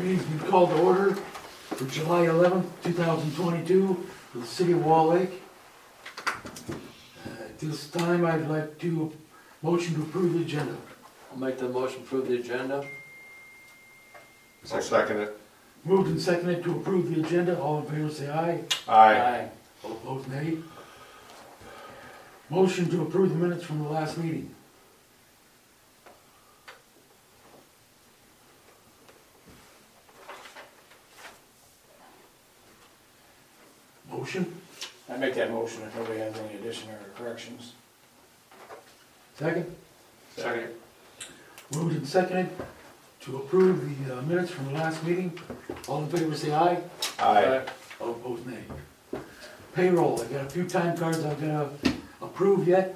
Meeting's been called to order for July eleventh, two thousand twenty-two, for the city of Wall Lake. At this time, I'd like to motion to approve the agenda. I'll make the motion, to approve the agenda. I'll second it. Moved and seconded to approve the agenda, all in favor say aye. Aye. All opposed, nay. Motion to approve the minutes from the last meeting. Motion, I make that motion if nobody has any addition or corrections. second? Second. Moved and seconded to approve the uh, minutes from the last meeting. All in favor say aye. Aye. All opposed, nay. Payroll, I got a few time cards I've gotta approve yet.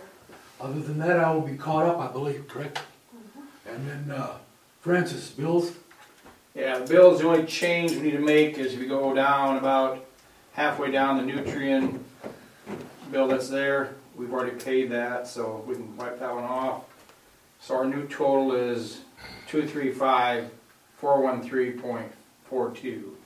Other than that, I will be caught up, I believe, correct? And then, uh, Francis, bills, Yeah, bills, the only change we need to make is if you go down about halfway down the nutrient bill that's there, we've already paid that, so we can wipe that one off. So our new total is two three five, four one three point four two.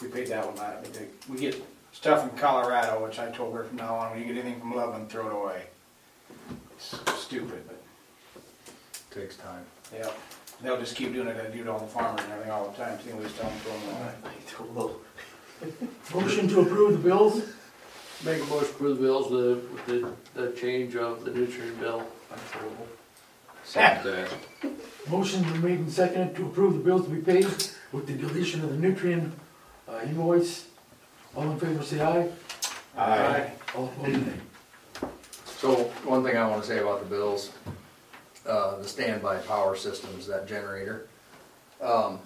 We paid that one last, we we get stuff from Colorado, which I told her from now on, when you get anything from Loveland, throw it away. It's stupid, but Takes time. yeah, they'll just keep doing it, they do it on the farmers and everything all the time, too, we just tell them to throw them away. motion to approve the bills, Make a motion, to approve the bills with, with the, the change of the nutrient bill. Second that. motion been made and seconded to approve the bills to be paid with the deletion of the nutrient uh, invoice. All in favor say aye. Aye. All opposed, nay. So, one thing I wanna say about the bills, uh, the standby power systems, that generator. Um,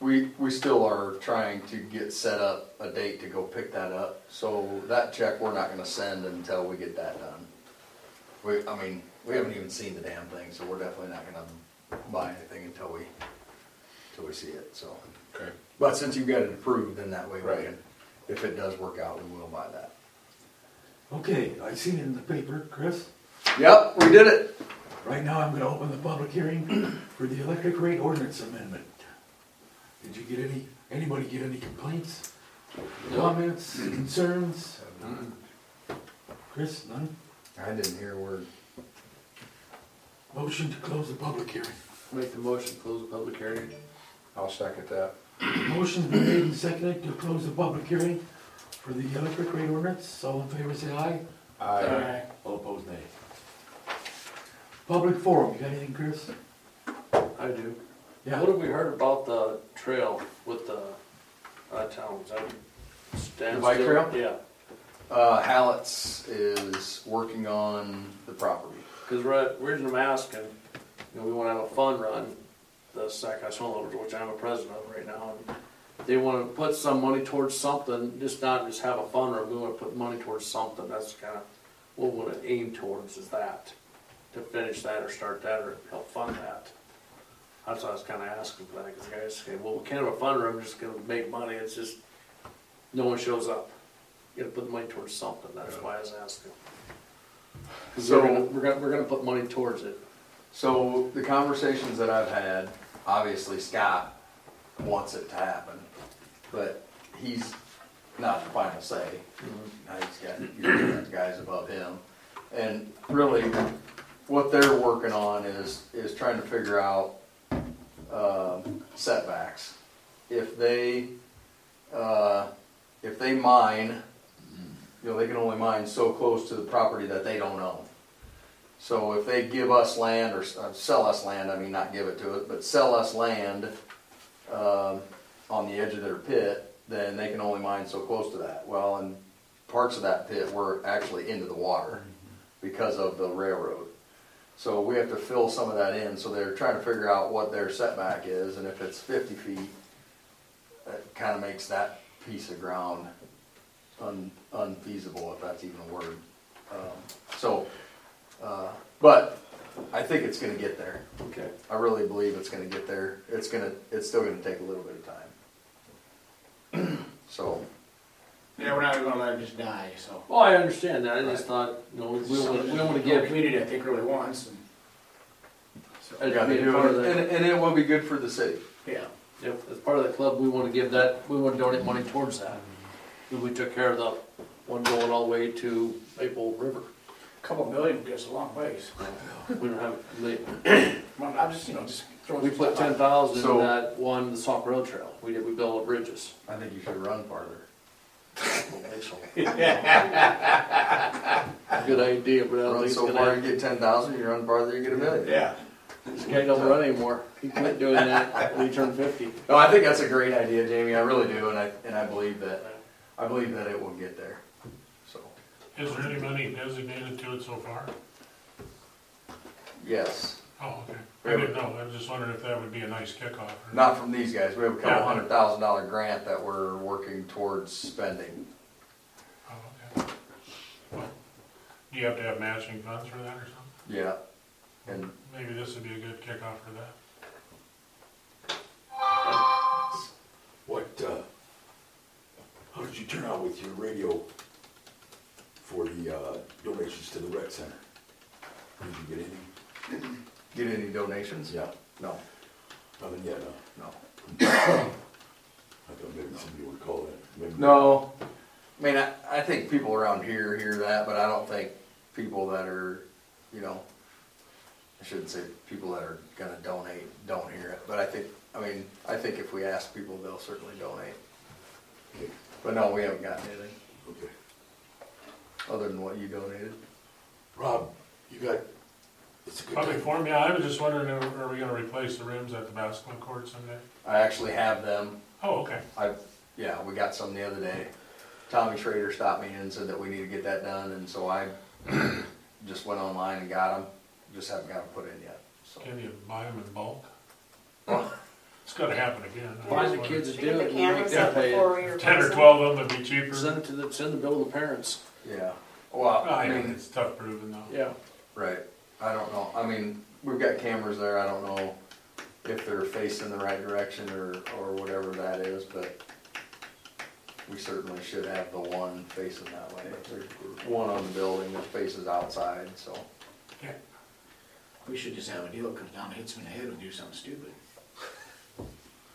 we, we still are trying to get set up a date to go pick that up, so that check we're not gonna send until we get that done. We, I mean, we haven't even seen the damn thing, so we're definitely not gonna buy anything until we, until we see it, so. Okay. But since you've got it approved, then that way we Right. can, if it does work out, we will buy that. Okay, I seen it in the paper, Chris. Yep, we did it. Right now, I'm gonna open the public hearing for the electric rate ordinance amendment. Did you get any, anybody get any complaints, comments, concerns? Chris, none? I didn't hear a word. Motion to close the public hearing. Make the motion, to close the public hearing. I'll second that. Motion's been made and seconded to close the public hearing for the electric rate ordinance. All in favor, say aye. Aye. All opposed, nay. Public forum, you got anything, Chris? I do. Yeah. What have we heard about the trail with the, uh, towns? I stand The bike still? trail? Yeah, Uh, Hallett's is working on the property. cause re- reason I'm asking, you know, we wanna have a fun run, the Sac Snow which I'm a president of right now, and they wanna put some money towards something, just not just have a fun run, we wanna put money towards something, that's kinda what we wanna aim towards is that, to finish that or start that or help fund that. That's why I was kinda asking for that, cause guys say, well, we can't have a fun run, we're just gonna make money, it's just, no one shows up. You gotta put money towards something, that's why I was asking. Cause we're gonna, we're gonna, we're gonna put money towards it. So the conversations that I've had, obviously Scott wants it to happen, but he's not the final say. Mm-hmm. Now he's got, got guys above him. And really, what they're working on is, is trying to figure out, um, setbacks. If they, uh, if they mine, you know, they can only mine so close to the property that they don't own. So if they give us land or uh, sell us land, I mean, not give it to us, but sell us land, um, on the edge of their pit, then they can only mine so close to that. Well, and parts of that pit were actually into the water because of the railroad. So we have to fill some of that in, so they're trying to figure out what their setback is, and if it's fifty feet, that kinda makes that piece of ground un, unfeasible, if that's even a word. Um, So, uh, but I think it's gonna get there. Okay. I really believe it's gonna get there. It's gonna, it's still gonna take a little bit of time. So, Yeah, we're not gonna let it just die, so. Well, I understand that, I just thought, you know, we don't wanna, we don't wanna The give, community, I think, really wants, and As Yeah, they being do part of it, that- and, and it will be good for the city. Yeah, yep, as part of the club, we wanna give that, we wanna donate money towards that. We took care of the one going all the way to Maple River. A couple million goes a long ways. We don't have, they, Come on, I'm just, you know, just throwing. we some put stuff out. ten thousand in that one, the Sauk Rail Trail. We did, we built bridges. I think you should run farther. Good idea, but I don't Run think it's so gonna far, you happen. get ten thousand, you run farther, you get a million. Yeah. This guy don't run anymore. He quit doing that when he turned fifty. No, I think that's a great idea, Jamie, I really do, and I, and I believe that, I believe that it will get there, so, Is there any money designated to it so far? yes. Oh, okay. I didn't know, I was just wondering if that would be a nice kickoff. or- Not from these guys, we have a couple Yeah. hundred thousand dollar grant that we're working towards spending. Oh, okay. Well, Do you have to have matching funds for that or something? Yeah, and Maybe this would be a good kickoff for that. What, uh, how did you turn out with your radio for the, uh, donations to the rec center? Did you get anything? get any donations? Yeah, No, nothing yet, huh? no. I thought maybe somebody would call that. Maybe- No, I mean, I, I think people around here hear that, but I don't think people that are, you know, I shouldn't say people that are gonna donate don't hear it, but I think, I mean, I think if we ask people, they'll certainly donate. Okay, But no, we haven't gotten anything, okay. other than what you donated. Rob, you got, it's a good Public time. forum, yeah, I was just wondering, are are we gonna replace the rims at the basketball court someday? I actually have them, Oh, okay. I, yeah, we got some the other day. Tommy Schrader stopped me and said that we need to get that done, and so I just went online and got them, just haven't got them put in yet, so. Can you buy them in bulk? It's gonna happen again. I Find the just kids wondered. that do Get it the and make cameras them up pay. before you're. Ten or closing. twelve of them would be cheaper. Send it to the, send the bill to the parents. Yeah, well, I I mean, it's tough proving though. Yeah. right, I don't know, I mean, we've got cameras there, I don't know if they're facing the right direction or, or whatever that is, but we certainly should have the one facing that way. There's one on the building that faces outside, so. Yeah. We should just have a deal that comes down, hits me in the head and do something stupid.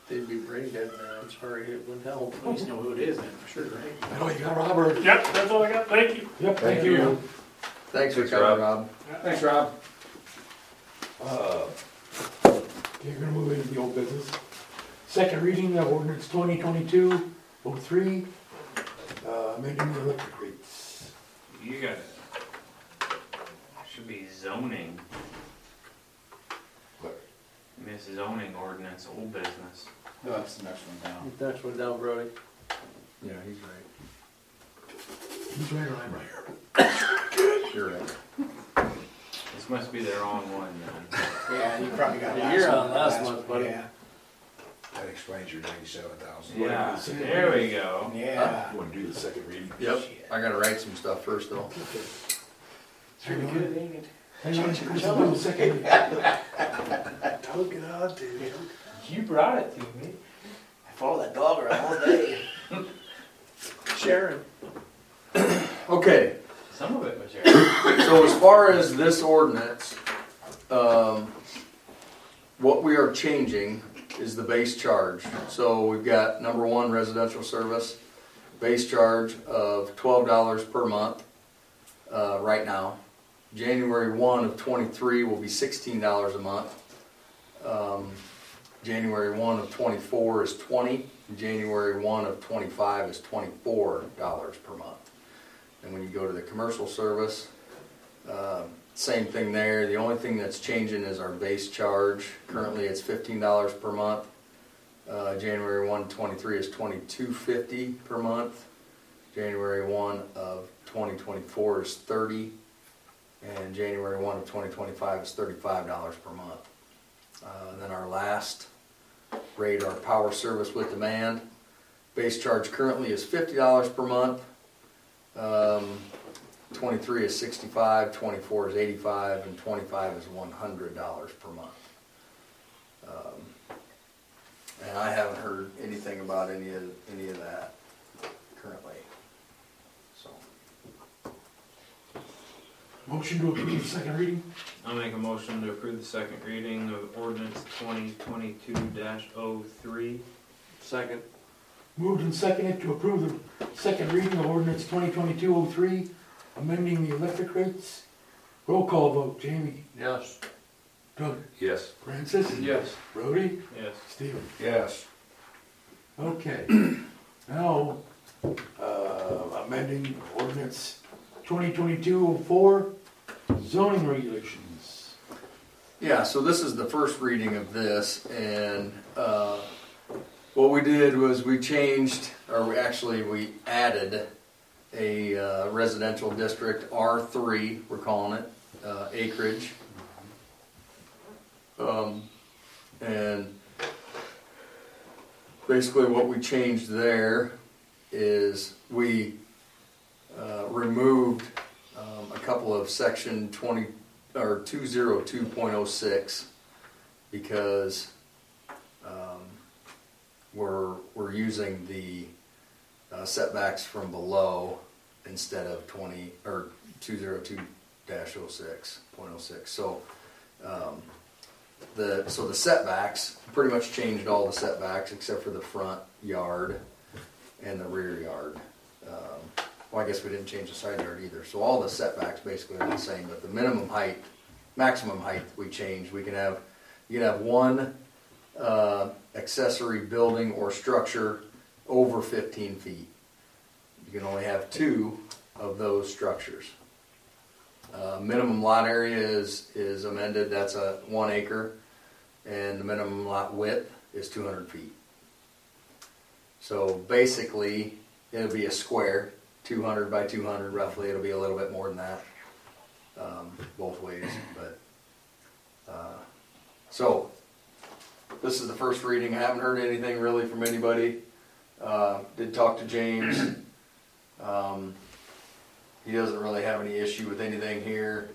They'd be brain dead now. I'm sorry, it wouldn't help. At least know who it is then, for sure, right? I know you got Robert. Yep, that's all I got, thank you. Yep, Thank you. Thanks for Thanks, coming, Rob. Rob. Thanks, Rob. Uh, Okay, we're gonna move into the old business. Second reading of ordinance twenty twenty-two oh three, uh, amending the electric rates. You got it. Should be zoning. What? Miss zoning ordinance, old business. No, that's the next one down. Next one down, Brody. Yeah, he's right. He's right or I'm right? You're. This must be the wrong one then. Yeah, you probably got Yeah, last you're on month, last month, buddy. Yeah, That explains your ninety-seven thousand. Yeah, there we go. yeah. You wanna do the second reading? Yep, I gotta write some stuff first though. It's pretty good, ain't it? Hang on, Chris, I'll do the second reading. Took it on to you. You brought it to me. I followed that dog around all day. Sharon. Okay, Some of it so as far as this ordinance, um, what we are changing is the base charge. So we've got number one, residential service, base charge of twelve dollars per month, uh, right now. January one of twenty-three will be sixteen dollars a month. Um, January one of twenty-four is twenty, January one of twenty-five is twenty-four dollars per month. And when you go to the commercial service, uh, same thing there. The only thing that's changing is our base charge. Currently, it's fifteen dollars per month. Uh, January one twenty-three is twenty-two fifty per month. January one of twenty twenty-four is thirty, and January one of twenty twenty-five is thirty-five dollars per month. Uh, then our last rate, our power service with demand, base charge currently is fifty dollars per month. Um, twenty-three is 65, 24 is eighty-five, and twenty-five is one hundred dollars per month. Um, And I haven't heard anything about any of, any of that currently, so. Motion to approve the second reading? I'll make a motion to approve the second reading of ordinance twenty twenty-two 3 Second. Moved and seconded to approve the second reading of ordinance twenty twenty-two oh three, amending the electric rates. Roll call vote, Jamie, Yes. Doug, Yes. Francis, Yes. Brody, Yes. Stephen. Yes. Okay, now, uh, amending ordinance twenty twenty-two oh four, zoning regulations. Yeah, so this is the first reading of this, and uh, what we did was we changed, or actually, we added a uh, residential district, R3, we're calling it, uh, acreage. Um, And basically what we changed there is we uh, removed um, a couple of section 20, or 202.06 because we're, we're using the uh, setbacks from below instead of 20, or 202-06, .06. So, um, the, so the setbacks, pretty much changed all the setbacks except for the front yard and the rear yard. Um, Well, I guess we didn't change the side yard either, so all the setbacks basically are the same, but the minimum height, maximum height we changed. We can have, you can have one, uh, accessory building or structure over fifteen feet. You can only have two of those structures. Uh, minimum lot area is, is amended, that's a one acre, and the minimum lot width is two hundred feet. So basically, it'll be a square, two hundred by two hundred roughly, it'll be a little bit more than that, um, both ways, but, uh, so, this is the first reading, I haven't heard anything really from anybody. Uh, did talk to James, um, he doesn't really have any issue with anything here,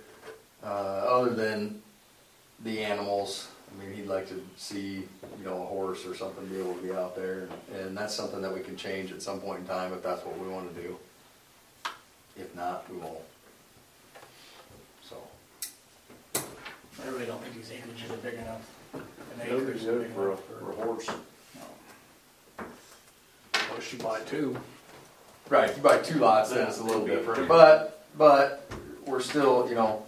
uh, other than the animals. I mean, he'd like to see, you know, a horse or something be able to be out there, and that's something that we can change at some point in time if that's what we wanna do. If not, we won't. So, I really don't think these acreages are big enough. An That would be acre's good big for a, enough for a horse. no. Unless you buy two. right, if you buy two lots, then it's a Yeah, little it'd be different, but, but, we're still, you know,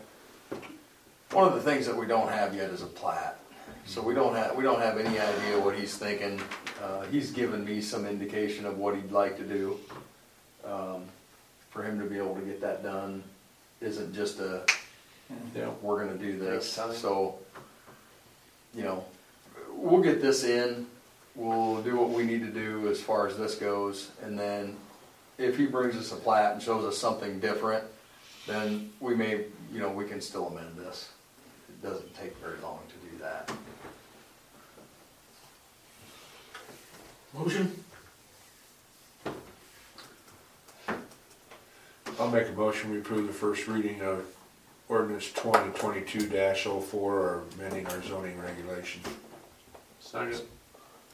one of the things that we don't have yet is a plat. So we don't have, we don't have any idea what he's thinking. Uh, he's given me some indication of what he'd like to do. Um, for him to be able to get that done isn't just a, Yeah. we're gonna do this, Takes time. so, you know, we'll get this in, we'll do what we need to do as far as this goes, and then if he brings us a plat and shows us something different, then we may, you know, we can still amend this. It doesn't take very long to do that. Motion? I'll make a motion, we approve the first reading of ordinance twenty twenty-two 4 or amending our zoning regulations. Second.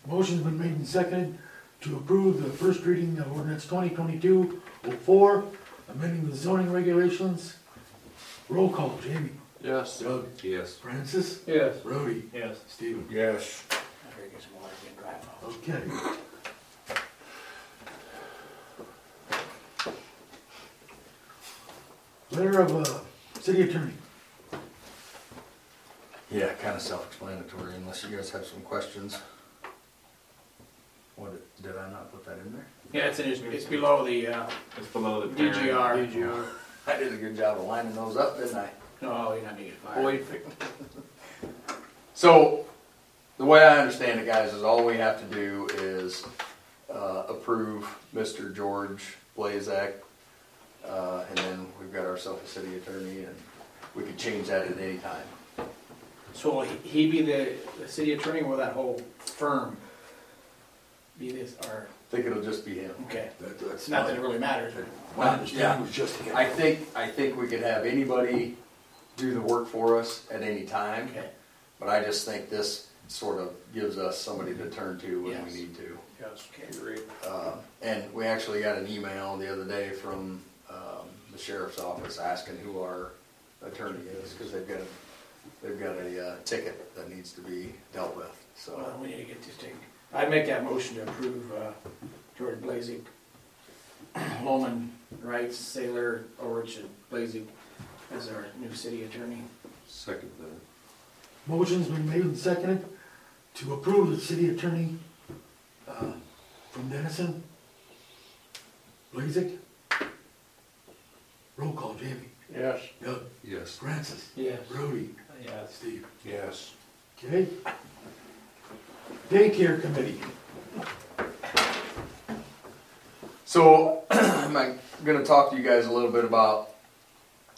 Motion's been made and seconded to approve the first reading of ordinance twenty twenty-two oh four, amending the zoning regulations. Roll call, Jamie, Yes. Doug, Yes. Francis, Yes. Brody, Yes. Stephen. Yes. I gotta get some water, get dry mouth. Okay. Letter of, uh, city attorney. Yeah, kinda self-explanatory unless you guys have some questions. What, did I not put that in there? Yeah, it's, in- it's, it's below the, uh, It's below the parent. DGR. DGR. I did a good job of lining those up, didn't I? No, you're not gonna get fired. Boy, So, the way I understand it, guys, is all we have to do is uh, approve Mr. George Blazek, uh, and then we've got ourselves a city attorney, and we could change that at any time. So will he he be the, the city attorney or will that whole firm be this, or, I think it'll just be him. okay, That- That's it's not that it really matters. My understanding was just him. I think, I think we could have anybody do the work for us at any time, Okay, but I just think this sort of gives us somebody to turn to when we Yes. need to. Yes, Okay. agreed. Uh, And we actually got an email the other day from um, the sheriff's office asking who our attorney is, because they've got, a they've got a uh, ticket that needs to be dealt with, so. Well, we need to get this thing. I'd make that motion to approve, uh, George Blazek, Lohman, Wright, Sailer, Orich, and Blazek as our new city attorney. Second that. Motion's been made and seconded to approve the city attorney, uh, from Denison. Blazek. Roll call, Jamie. Yes. Doug. Yes. Francis. Yes. Brody. Yeah. Steve. Yes. Okay. Daycare committee. So, I'm gonna talk to you guys a little bit about,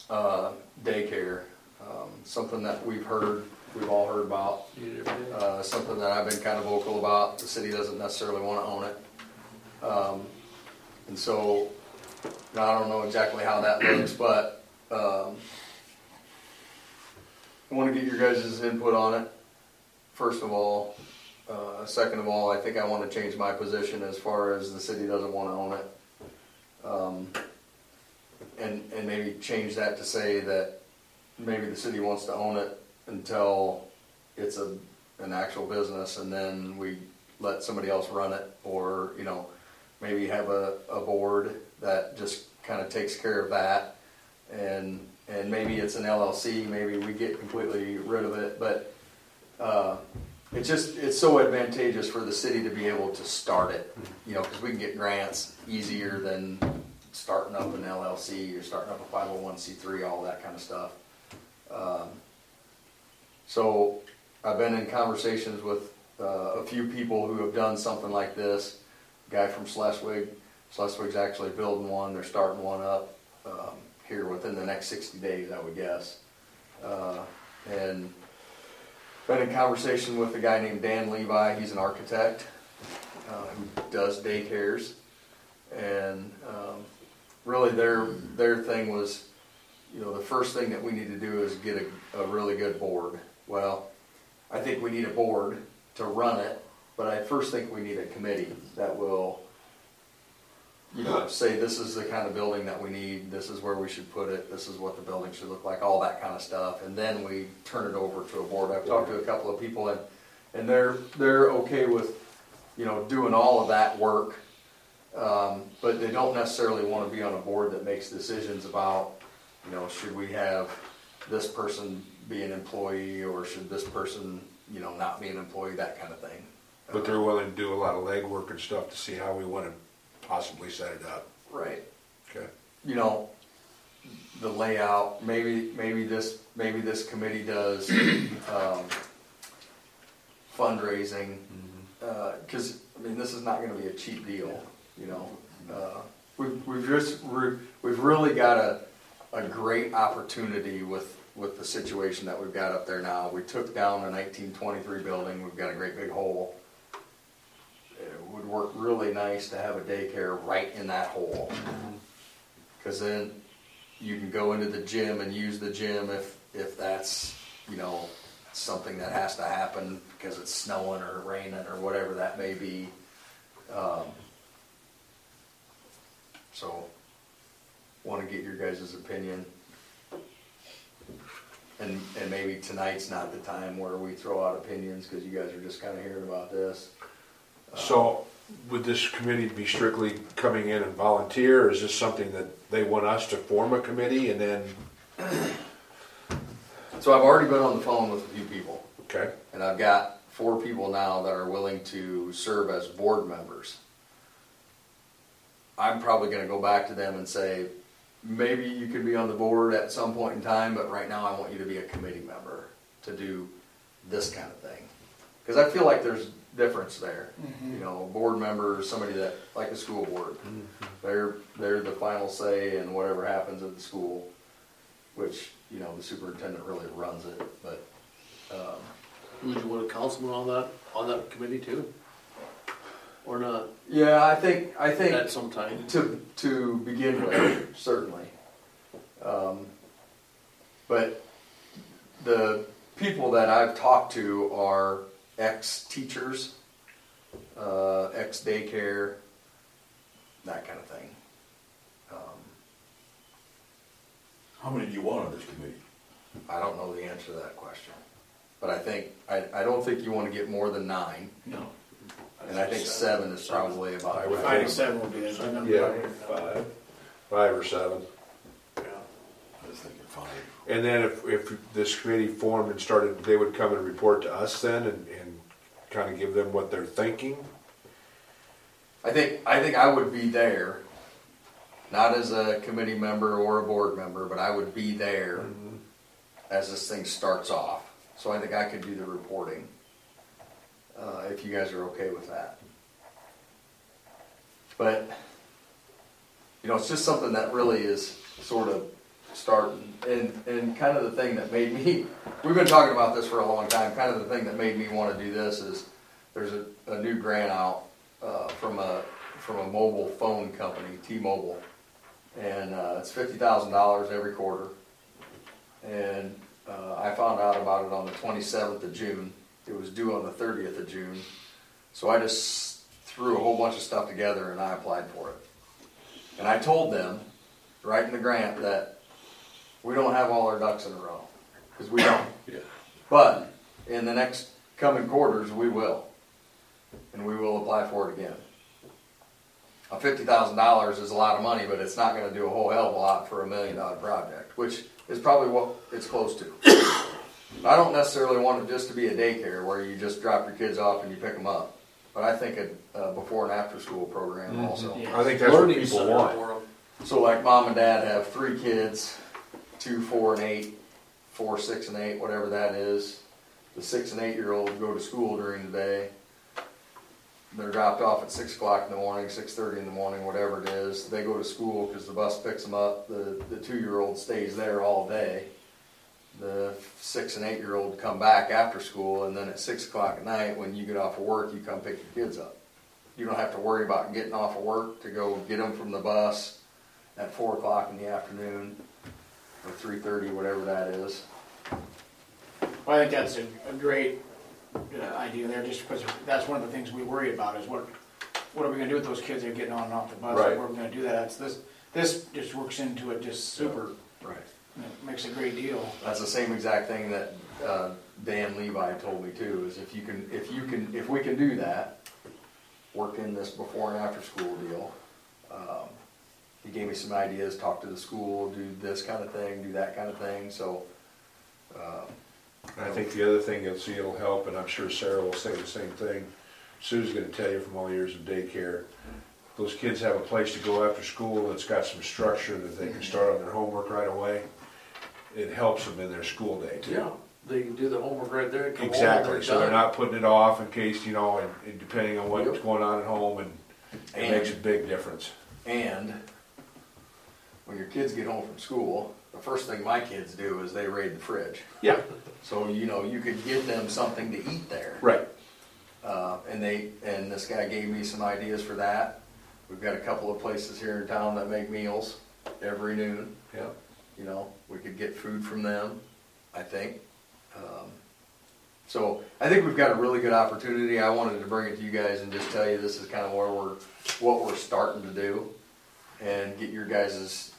uh, daycare. Um, something that we've heard, we've all heard about, uh, something that I've been kind of vocal about. The city doesn't necessarily wanna own it. Um, and so, now I don't know exactly how that looks, but, um, I wanna get your guys' input on it, first of all. Uh, second of all, I think I wanna change my position as far as the city doesn't wanna own it. Um, and, and maybe change that to say that maybe the city wants to own it until it's a, an actual business and then we let somebody else run it, or, you know, maybe have a, a board that just kinda takes care of that. And, and maybe it's an LLC, maybe we get completely rid of it, but, uh, it's just, it's so advantageous for the city to be able to start it, you know, cause we can get grants easier than starting up an LLC or starting up a five oh one C three, all that kind of stuff. Um, So I've been in conversations with, uh, a few people who have done something like this. Guy from Schleswig, Schleswig's actually building one, they're starting one up, um, here within the next sixty days, I would guess. Uh, and been in conversation with a guy named Dan Levi, he's an architect, uh, who does daycares. And, um, really their, their thing was, you know, the first thing that we need to do is get a, a really good board. Well, I think we need a board to run it, but I first think we need a committee that will, you know, say this is the kind of building that we need, this is where we should put it, this is what the building should look like, all that kind of stuff, and then we turn it over to a board. I've talked to a couple of people and, and they're, they're okay with, you know, doing all of that work. Um, but they don't necessarily wanna be on a board that makes decisions about, you know, should we have this person be an employee, or should this person, you know, not be an employee, that kind of thing. But they're willing to do a lot of legwork and stuff to see how we wanna possibly set it up. Right. Okay. you know, the layout, maybe, maybe this, maybe this committee does, um, fundraising. Uh, cause, I mean, this is not gonna be a cheap deal, you know? Uh, We've, we've just, we're, we've really got a, a great opportunity with, with the situation that we've got up there now. We took down a nineteen twenty-three building, we've got a great big hole. Would work really nice to have a daycare right in that hole. Cause then you can go into the gym and use the gym if, if that's, you know, something that has to happen because it's snowing or raining or whatever that may be. Um, So, wanna get your guys' opinion. And, and maybe tonight's not the time where we throw out opinions, cause you guys are just kinda hearing about this. So, would this committee be strictly coming in and volunteer, or is this something that they want us to form a committee and then, So I've already been on the phone with a few people. okay? And I've got four people now that are willing to serve as board members. I'm probably gonna go back to them and say, maybe you could be on the board at some point in time, but right now I want you to be a committee member to do this kind of thing. Cause I feel like there's difference there. You know, board member, somebody that, like the school board, they're, they're the final say in whatever happens at the school, which, you know, the superintendent really runs it, but, um, Would you want a councilman on that, on that committee too? Or not, Yeah, I think, I think at some time? to, to begin with, certainly. Um, But the people that I've talked to are ex-teachers, uh, ex-daycare, that kind of thing. Um, How many do you want on this committee? I don't know the answer to that question. But I think, I, I don't think you wanna get more than nine, No. and I think seven is probably about. I would Five to think- seven would be the number. Yeah, five, five or seven. Yeah. I was thinking five. And then if, if this committee formed and started, they would come and report to us then and, and kind of give them what they're thinking? I think, I think I would be there, not as a committee member or a board member, but I would be there as this thing starts off. So I think I could do the reporting, uh, if you guys are okay with that. But, you know, it's just something that really is sort of starting, and, and kind of the thing that made me, we've been talking about this for a long time, kind of the thing that made me wanna do this is, there's a, a new grant out, uh, from a, from a mobile phone company, T-Mobile. And, uh, it's fifty thousand dollars every quarter. And, uh, I found out about it on the twenty-seventh of June. It was due on the thirtieth of June. So I just threw a whole bunch of stuff together and I applied for it. And I told them, right in the grant, that we don't have all our ducks in a row, because we don't. Yeah. But in the next coming quarters, we will. And we will apply for it again. A fifty thousand dollars is a lot of money, but it's not gonna do a whole hell of a lot for a million dollar project, which is probably what it's close to. I don't necessarily want it just to be a daycare where you just drop your kids off and you pick them up. But I think a, uh before and after school program also. I think that's what Learning people want. So like mom and dad have three kids, two, four, and eight, four, six, and eight, whatever that is. The six and eight year old go to school during the day. They're dropped off at six o'clock in the morning, six thirty in the morning, whatever it is. They go to school because the bus picks them up. The the two year old stays there all day. The six and eight year old come back after school, and then at six o'clock at night, when you get off of work, you come pick your kids up. You don't have to worry about getting off of work to go get them from the bus at four o'clock in the afternoon, or three thirty, whatever that is. Well, I think that's a, a great uh, idea there, just because that's one of the things we worry about is what, what are we gonna do with those kids that are getting on and off the bus? Right. Where are we gonna do that? It's this, this just works into it just super, Right. and it makes a great deal. That's the same exact thing that uh, Dan Levi told me too, is if you can, if you can, if we can do that, work in this before and after school deal. He gave me some ideas, talk to the school, do this kind of thing, do that kind of thing, so. um, I think the other thing you'll see it'll help, and I'm sure Sarah will say the same thing, Sue's gonna tell you from all years of daycare, those kids have a place to go after school that's got some structure that they can start on their homework right away. It helps them in their school day too. Yeah, they can do the homework right there. come home, Exactly, so they're done. not putting it off in case, you know, and, and depending on what's Yep. going on at home, and it makes a big difference. And when your kids get home from school, the first thing my kids do is they raid the fridge. Yeah. So, you know, you could give them something to eat there. Right. Uh, and they, and this guy gave me some ideas for that. We've got a couple of places here in town that make meals every noon, Yeah. you know, we could get food from them, I think. Um, So I think we've got a really good opportunity. I wanted to bring it to you guys and just tell you this is kind of where we're, what we're starting to do. And get your guys'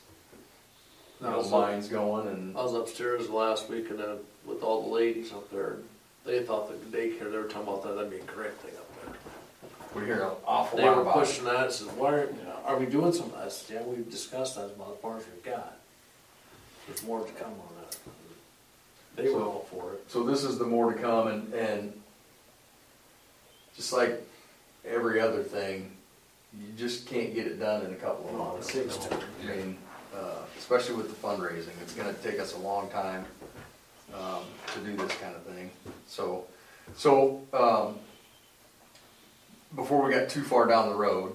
you I know, was, minds going and, I was upstairs last week and then with all the ladies up there, they thought that the daycare, they were talking about that, that'd be a great thing up there. we hear an awful They lot were about it. pushing that, says, why, are- you know, are we doing some of that? I said, yeah, we've discussed that about as far as we've got. There's more to come on that. They were all for it. So this is the more to come and, and just like every other thing, you just can't get it done in a couple of months. It takes time. I mean, uh, especially with the fundraising, it's gonna take us a long time, um, to do this kind of thing. So, so, um, before we got too far down the road,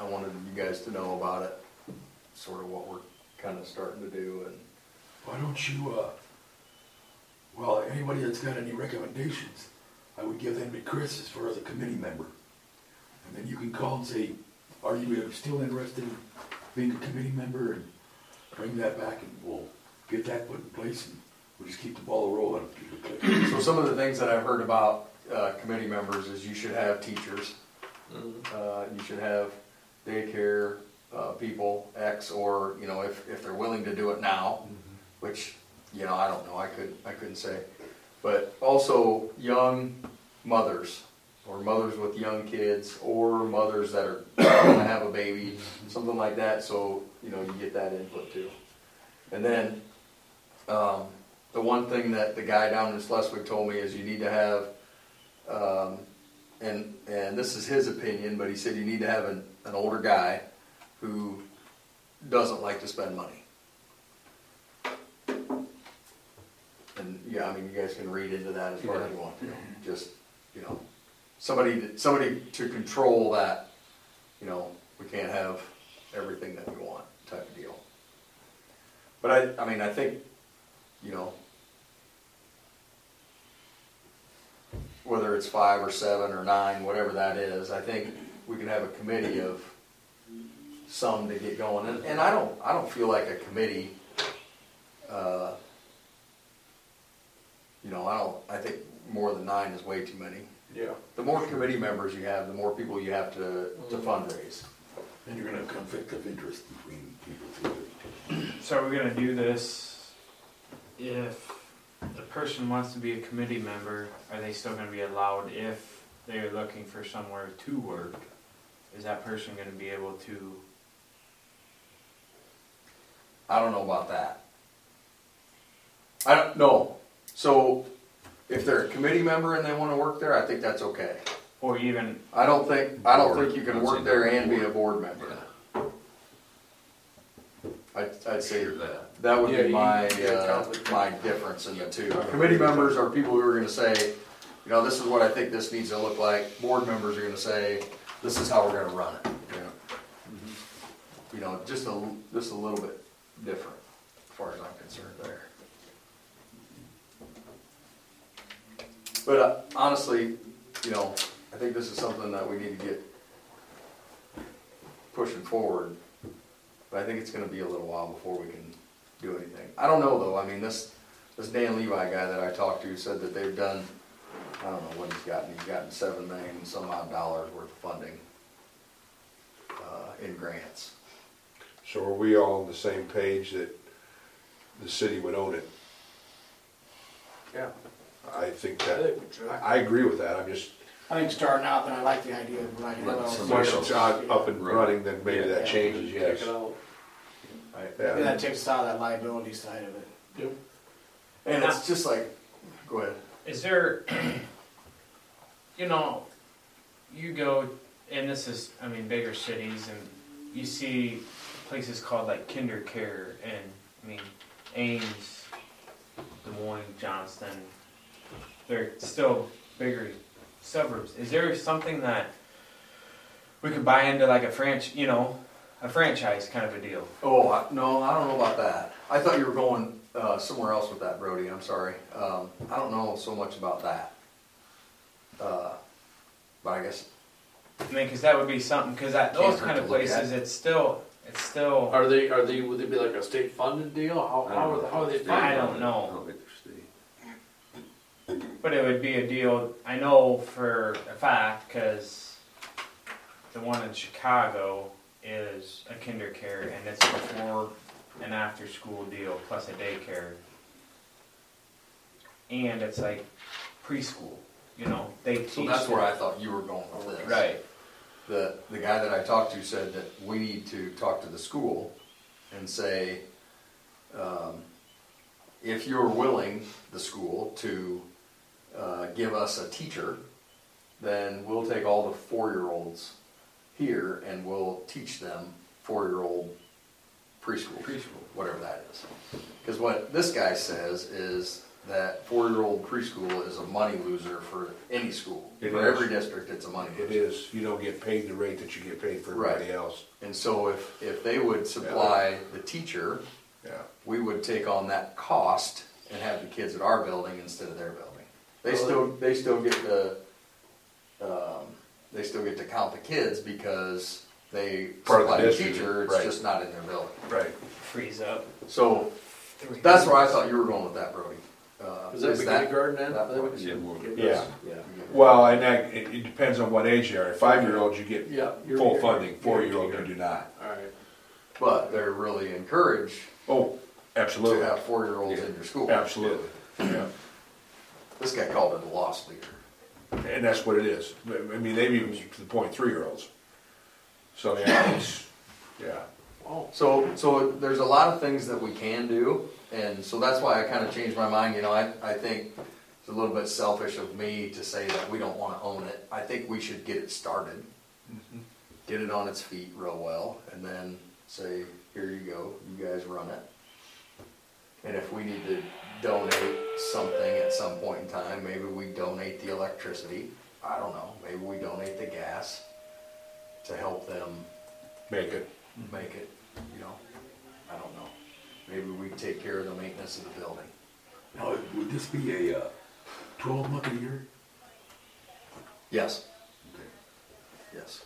I wanted you guys to know about it, sort of what we're kinda starting to do and. Why don't you, uh, well, anybody that's got any recommendations, I would give them to Chris as far as a committee member. And then you can call and say, are you still interested in being a committee member and bring that back and we'll get that put in place and we'll just keep the ball rolling. Keep it clear. So some of the things that I've heard about, uh, committee members is you should have teachers, Mhm. uh, you should have daycare, uh, people, X, or, you know, if, if they're willing to do it now, which you know, I don't know, I couldn't, I couldn't say. But also young mothers, or mothers with young kids, or mothers that are gonna have a baby, something like that, so, you know, you get that input too. And then, um, the one thing that the guy down in Schleswig told me is you need to have, um, and, and this is his opinion, but he said you need to have an, an older guy who doesn't like to spend money. And, yeah, I mean, you guys can read into that as far as you want to, just, you know, somebody, somebody to control that, you know, we can't have everything that we want type of deal. But I, I mean, I think, you know, whether it's five or seven or nine, whatever that is, I think we can have a committee of some to get going. And, and I don't, I don't feel like a committee, uh, you know, I don't, I think more than nine is way too many. Yeah. The more committee members you have, the more people you have to, to fundraise. And you're gonna have conflict of interest between people too. So are we gonna do this if the person wants to be a committee member, are they still gonna be allowed if they're looking for somewhere to work? Is that person gonna be able to, I don't know about that. I don't, know. So if they're a committee member and they wanna work there, I think that's okay. Or even, I don't think, I don't think you can work there and be a board. board member. I'd, I'd say that. that would Yeah, be you- my, you uh, conflict. my difference in the two. Committee members are people who are gonna say, you know, this is what I think this needs to look like. Board members are gonna say, this is how we're gonna run it. You know, just a, just a little bit different, as far as I'm concerned there. But uh, honestly, you know, I think this is something that we need to get pushing forward. But I think it's gonna be a little while before we can do anything. I don't know though, I mean, this, this Dan Levi guy that I talked to said that they've done, I don't know what he's gotten, he's gotten seven million some odd dollars worth of funding uh, in grants. So are we all on the same page that the city would own it? Yeah. I think I that, think. I, I agree with that, I'm just, I think starting out, then I like the idea of like, Let well, somebody once it's on- up and running, then maybe Yeah. that changes, yes. Check it out. Right? and that takes us out of that liability side of it. And it's just like, go ahead. is there, you know, you go, and this is, I mean, bigger cities, and you see places called like KinderCare, and, I mean, Ames, Des Moines, Johnston, they're still bigger suburbs. Is there something that we could buy into like a franch, you know, a franchise kind of a deal? Oh, I- no, I don't know about that. I thought you were going uh, somewhere else with that, Brody, I'm sorry. Um, I don't know so much about that. Uh, But I guess, I mean, because that would be something. Because at those kind of look at. places, it's still, it's still. Are they, are they, would they be like a state funded deal? How, how are, how are they? I don't know. But it would be a deal. I know for a fact because the one in Chicago is a KinderCare, and it's before and after school deal plus a daycare, and it's like preschool. You know, they teach. so that's where I thought you were going with this. Right. The, the guy that I talked to said that we need to talk to the school and say, um, if you're willing, the school, to, uh, give us a teacher, then we'll take all the four-year-olds here and we'll teach them four-year-old preschool. Preschool. Whatever that is. Cause what this guy says is that four-year-old preschool is a money loser for any school. It For is. every district, it's a money loser. It is, you don't get paid the rate that you get paid for everybody else. And so if, if they would supply the teacher, Yeah. we would take on that cost and have the kids at our building instead of their building. They still, they still get to, um, they still get to count the kids because they Part of the supply the district, teacher, it's right. just not in their building. Right. freeze up. So that's where I thought you were going with that, Brody. Uh, Is that beginning garden then? that That part? would- Yeah. Yeah. Well, and that, it, it depends on what age you are. Five-year-olds, you get Yeah. you're- full you're- funding, four-year-olds, you do not. Alright. But they're really encouraged Oh, to Absolutely, have four-year-olds in your school. absolutely, yeah. This guy called it a loss leader. And that's what it is. I mean, they've even to the point three-year-olds. So, yeah, it's, yeah. So, so there's a lot of things that we can do, and so that's why I kind of changed my mind, you know, I, I think it's a little bit selfish of me to say that we don't wanna own it. I think we should get it started, mm-hmm. get it on its feet real well, and then say, here you go, you guys run it. And if we need to donate something at some point in time, maybe we donate the electricity, I don't know, maybe we donate the gas to help them Make it. make it, you know, I don't know. Maybe we take care of the maintenance of the building. Now, would this be a, uh, twelve month a year? Yes. Yes.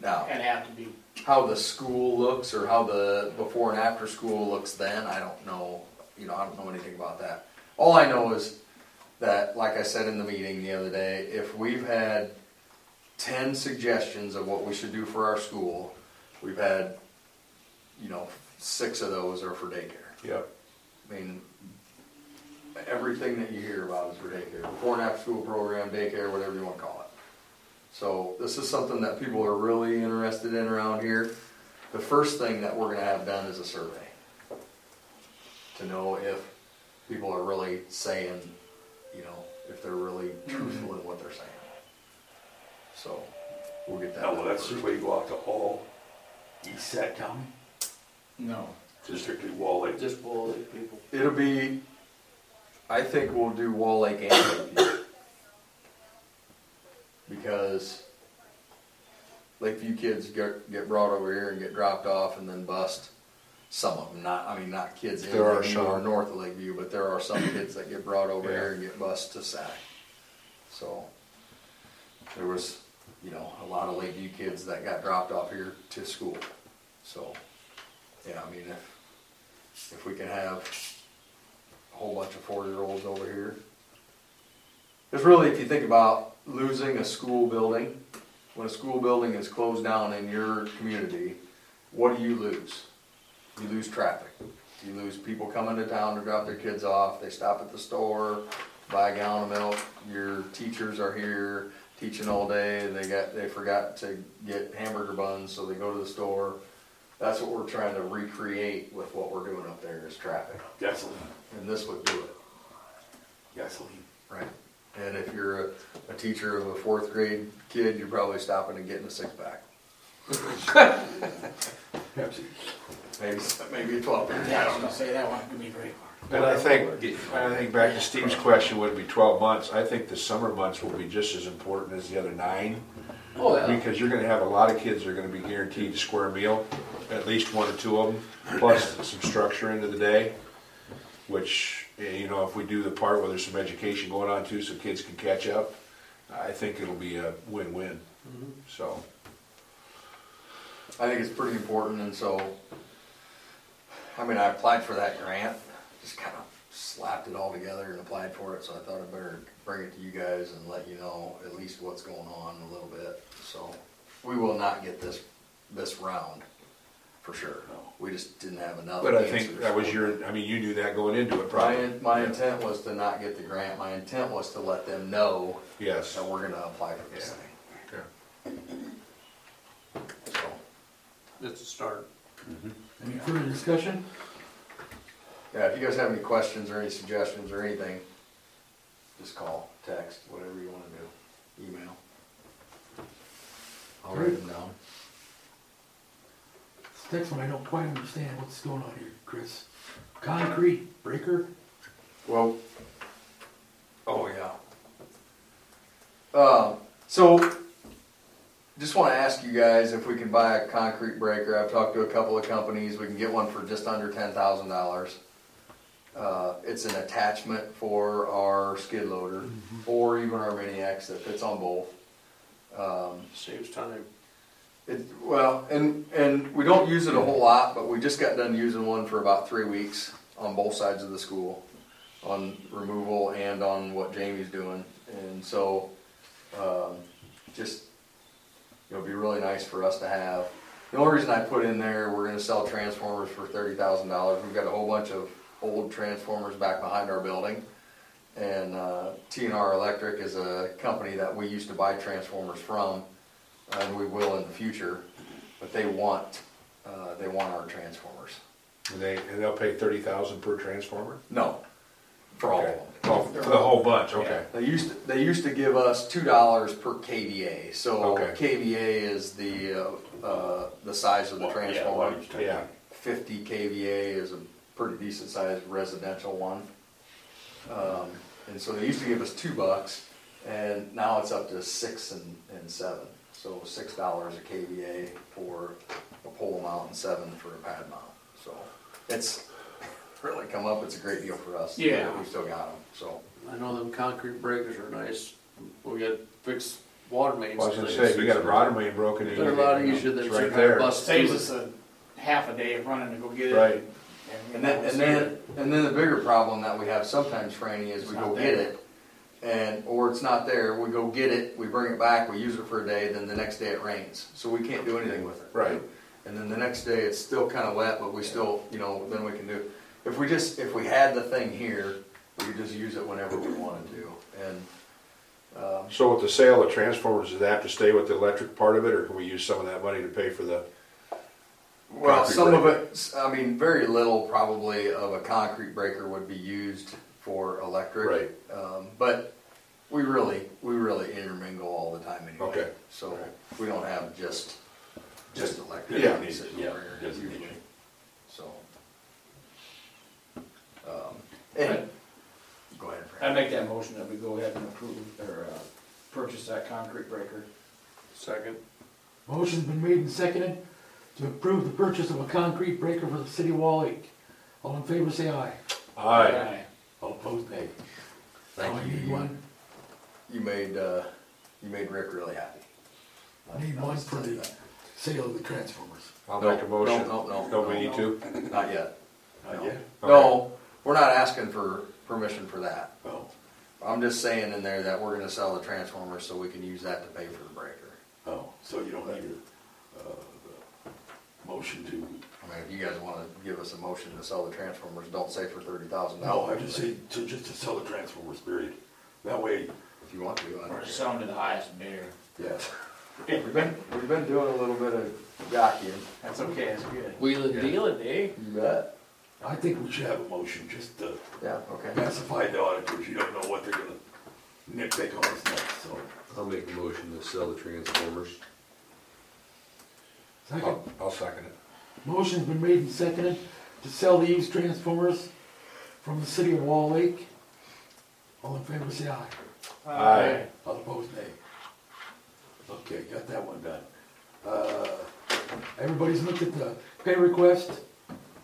Now, And have to be, how the school looks or how the before and after school looks then, I don't know, you know, I don't know anything about that. All I know is that, like I said in the meeting the other day, if we've had ten suggestions of what we should do for our school, we've had, you know, six of those are for daycare. Yep. I mean, everything that you hear about is for daycare, before and after school program, daycare, whatever you wanna call it. So this is something that people are really interested in around here. The first thing that we're gonna have done is a survey. To know if people are really saying, you know, if they're really mm-hmm. truthful in what they're saying. So, we'll get that. Oh, now, will that survey go out to all East Sac County? no. Just strictly Wall Lake? Just below the people. It'll be, I think we'll do Wall Lake and Lakeview. Because Lakeview kids get, get brought over here and get dropped off and then bust. Some of them, not, I mean, not kids in There are Lakeview or some. north of Lakeview, but there are some kids that get brought over here and get bused to Sac. So, there was, you know, a lot of Lakeview kids that got dropped off here to school. So, yeah, I mean, if, if we can have a whole bunch of four-year-olds over here. it's really, if you think about losing a school building, when a school building is closed down in your community, what do you lose? You lose traffic. You lose people coming to town to drop their kids off, they stop at the store, buy a gallon of milk, your teachers are here teaching all day, they got, they forgot to get hamburger buns, so they go to the store. That's what we're trying to recreate with what we're doing up there is traffic. Gasoline, And this would do it, gasoline. right? And if you're a, a teacher of a fourth grade kid, you're probably stopping and getting a six pack. Pepsi. Maybe, maybe twelve pack. Yeah, I was gonna say that one could be great. And I think, I think back to Steve's question, would it be twelve months? I think the summer months will be just as important as the other nine. Oh, yeah. Because you're gonna have a lot of kids that are gonna be guaranteed a square meal, at least one or two of them, plus some structure into the day. Which, eh, you know, if we do the part where there's some education going on too, so kids can catch up, I think it'll be a win-win, so. I think it's pretty important, and so, I mean, I applied for that grant, just kind of slapped it all together and applied for it, so I thought I'd better bring it to you guys and let you know at least what's going on a little bit, so. We will not get this, this round, for sure. We just didn't have enough. But I think answers. that was your, I mean, you knew that going into it My, probably. in- my intent was to not get the grant, my intent was to let them know Yes. that we're gonna apply for this Yeah. thing. So, It's a start. Mm-hmm. Any further discussion? yeah, if you guys have any questions or any suggestions or anything, just call, text, whatever you wanna do, email. I'll write them down. This next one, I don't quite understand what's going on here, Chris. Concrete breaker? Well, oh yeah. Uh, so, just wanna ask you guys if we can buy a concrete breaker. I've talked to a couple of companies, we can get one for just under ten thousand dollars. Uh, it's an attachment for our skid loader, or even our mini X that fits on both. Um, Saves time. it, well, and, and we don't use it a whole lot, but we just got done using one for about three weeks on both sides of the school, on removal and on what Jamie's doing. And so, um, just, it'll be really nice for us to have. The only reason I put in there, we're gonna sell transformers for thirty thousand dollars. We've got a whole bunch of old transformers back behind our building. And, uh, TNR Electric is a company that we used to buy transformers from, and we will in the future. But they want, uh, they want our transformers. And they, and they'll pay thirty thousand per transformer? No, for all of Okay. them. Oh, for the whole bunch, okay. They used to, they used to give us two dollars per KVA. So Okay. KVA is the uh, uh, the size of the transformer. Yeah, Fifty KVA is a pretty decent sized residential one. Um, and so they used to give us two bucks, and now it's up to six and, and seven. So six dollars a KVA for a pole mount and seven for a pad mount. So it's really come up. It's a great deal for us. Yeah. We've still got them. So. I know them concrete breakers are nice. We got fixed water mains. I was gonna say, things. you got a water main broken in. They're a lot easier than It's right trying to there. bust Saves us it. a half a day of running to go get it. Right. And then, and then, and then the bigger problem that we have sometimes, Franny, is It's we not go there. get it, and, or it's not there, we go get it, we bring it back, we use it for a day, then the next day it rains, so we can't do anything with it. Right. And then the next day, it's still kinda wet, but we still, you know, then we can do, if we just, if we had the thing here, we could just use it whenever we wanted to, and, um, So with the sale of transformers, does that have to stay with the electric part of it, or can we use some of that money to pay for the? Well, Concrete some of breaker. it, I mean, very little probably of a concrete breaker would be used for electric. Right. Um, but we really, we really intermingle all the time anyway. Okay. So we don't have just, just electric. Yeah. Yeah, doesn't need it. So. Um, and, go ahead, I'd make that motion that we go ahead and approve, or, uh, purchase that concrete breaker. Second. Motion's been made and seconded to approve the purchase of a concrete breaker for the city Wall Lake. All in favor, say aye. Aye. All opposed, nay. Thank Oh, I you. need one, You made, uh, you made Rick really happy. I need one for the sale of the transformers. I'll No, make a motion. no, no, no, Don't we no, need no. to? Not yet. Not No. yet? No, we're not asking for permission for that. Oh, I'm just saying in there that we're gonna sell the transformer so we can use that to pay for the breaker. oh, so you don't need a, uh, the motion to, I mean, if you guys wanna give us a motion to sell the transformers, don't say for thirty thousand no, dollars. I just say to, just to sell the transformers, period. That way, If you want to, I Or don't sell them to the highest bidder. yes. We've been, we've been doing a little bit of jockeying. That's okay, that's good. Wheeling dealing, eh? You bet. I think we should have a motion just to Yeah, okay. pacify the auditors, you don't know what they're gonna nitpick on us next, so. I'll make a motion to sell the transformers. Second, I'll, I'll second it. motion's been made and seconded to sell the used transformers from the city of Wall Lake. All in favor, say aye. Aye. All opposed, nay. Okay, got that one done. Uh, Everybody's looked at the pay request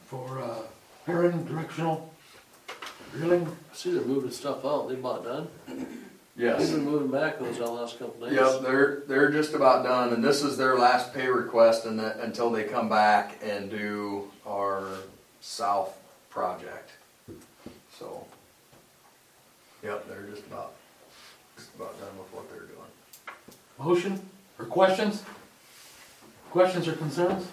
for uh, Perrin Directional Drilling. I see they're moving stuff out. They about done. They've Yes. been moving back those the last couple days. Yep, they're, they're just about done, and this is their last pay request and that, until they come back and do our south project. So, yep, they're just about, just about done with what they're doing. Motion or questions? Questions or concerns?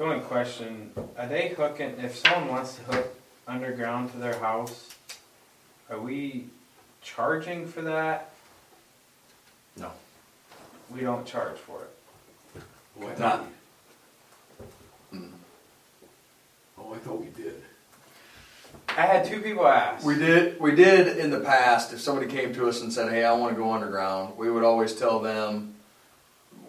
The only question, are they hooking, if someone wants to hook underground to their house, are we charging for that? No. We don't charge for it. Oh, I Not- we- mm. Oh, I thought we did. I had two people ask. We did, we did in the past, if somebody came to us and said, hey, I wanna go underground, we would always tell them,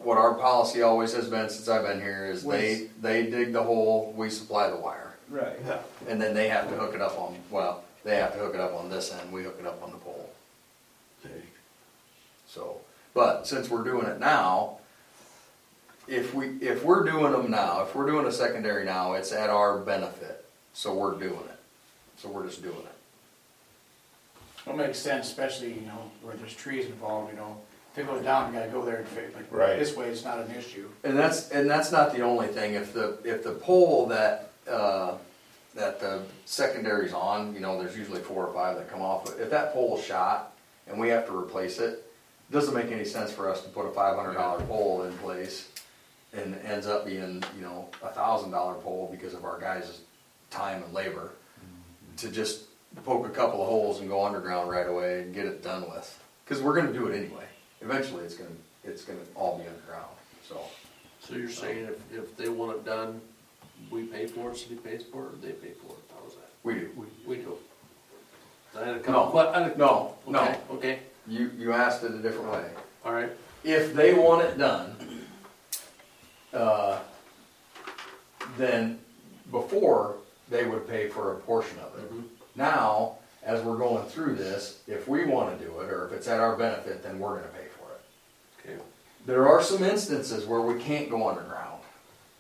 what our policy always has been since I've been here, is they, they dig the hole, we supply the wire. Right. Yeah. And then they have to hook it up on, well, they have to hook it up on this end, we hook it up on the pole. Okay. So, but since we're doing it now, if we, if we're doing them now, if we're doing a secondary now, it's at our benefit, so we're doing it. So we're just doing it. It makes sense, especially, you know, where there's trees involved, you know. If it goes down, you gotta go there and fix, like, Right. this way, it's not an issue. And that's, and that's not the only thing, if the, if the pole that, uh, that the secondary's on, you know, there's usually four or five that come off, if that pole's shot and we have to replace it, it doesn't make any sense for us to put a five hundred dollar pole in place and ends up being, you know, a thousand dollar pole because of our guys' time and labor, to just poke a couple of holes and go underground right away and get it done with. Cause we're gonna do it anyway. Eventually, it's gonna, it's gonna all be underground, so. So you're saying if, if they want it done, we pay for it, city pays for it, or they pay for it, how's that? We do. We do. I had a couple, No, but, I had a- no, no. okay, okay, You, you asked it a different way. all right. if they want it done, uh, then before, they would pay for a portion of it. Mhm. Now, as we're going through this, if we wanna do it, or if it's at our benefit, then we're gonna pay for it. Okay. There are some instances where we can't go underground.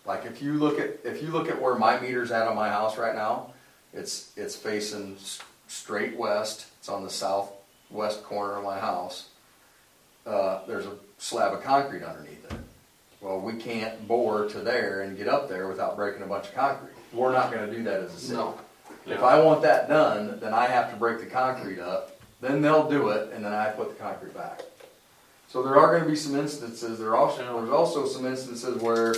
Like if you look at, if you look at where my meter's at on my house right now, it's, it's facing straight west, it's on the southwest corner of my house. Uh, there's a slab of concrete underneath it. Well, we can't bore to there and get up there without breaking a bunch of concrete. We're not gonna do that as a city. No. If I want that done, then I have to break the concrete up, then they'll do it, and then I put the concrete back. So there are gonna be some instances, there are also, there's also some instances where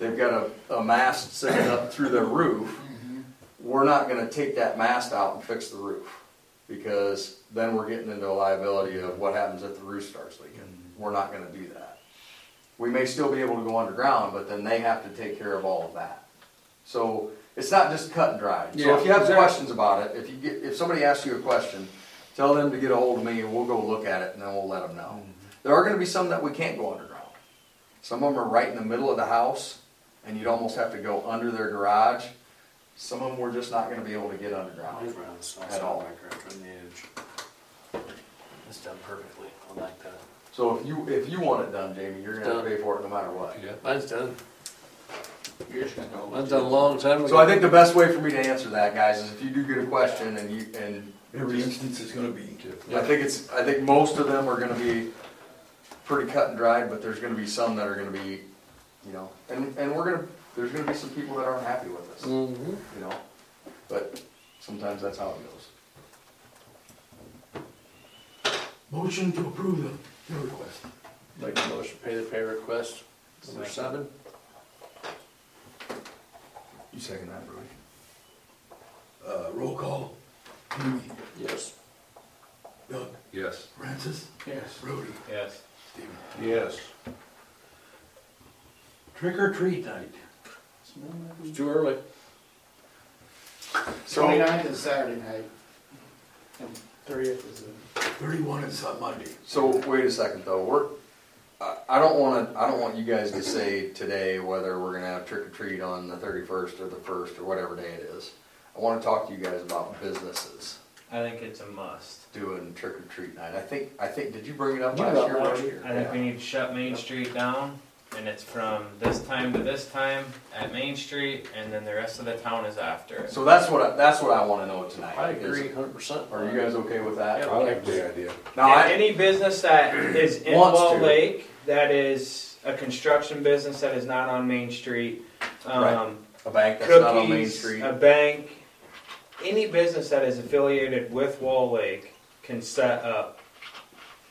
they've got a, a mast sitting up through their roof. Mm-hmm. We're not gonna take that mast out and fix the roof, because then we're getting into a liability of what happens if the roof starts leaking. Mm-hmm. We're not gonna do that. We may still be able to go underground, but then they have to take care of all of that. So it's not just cut and dried. So if you have exactly. questions about it, if you get, if somebody asks you a question, tell them to get a hold of me and we'll go look at it and then we'll let them know. Mm-hmm. There are gonna be some that we can't go underground. Some of them are right in the middle of the house and you'd almost have to go under their garage. Some of them we're just not gonna be able to get underground. Mine's right on At all. of my garage, on the edge. It's done perfectly, I like that. So if you, if you want it done, Jamie, you're gonna have to Done. pay for it no matter what. Yeah. Mine's done, You're just gonna go. mine's done a long time ago. So I think the best way for me to answer that, guys, is if you do get a question and you, and Every instance is gonna be. I think it's, I think most of them are gonna be pretty cut and dried, but there's gonna be some that are gonna be, you know, and, and we're gonna, there's gonna be some people that aren't happy with us, Mm-hmm. you know? But sometimes that's how it goes. Motion to approve the, the request. Make a motion, pay the pay request, number seven. You second that, Brody? Uh, roll call. Jamie, Yes. Doug, Yes. Francis, Yes. Brody, Yes. Stephen. Yes. Trick or treat night. It's too early. So, oh. Twenty-ninth is Saturday night. And thirtieth is a. Thirty-one is on Monday. so wait a second though, we're, I, I don't wanna, I don't want you guys to say today whether we're gonna have trick or treat on the thirty-first or the first or whatever day it is. I wanna talk to you guys about businesses. I think it's a must. doing trick or treat night. I think, I think, did you bring it up You last brought year, last Brody? year. I think we need to shut Main Street down, and it's from this time to this time at Main Street, and then the rest of the town is after it. So that's what, I- that's what I wanna know tonight. I is- agree hundred percent. Are you guys okay with that? Yeah. I like the idea. Now, And I, any business that is in Wants Wall to. Lake, that is a construction business that is not on Main Street, Right. um, a bank that's not on Main cookies, Street. a bank, any business that is affiliated with Wall Lake can set up.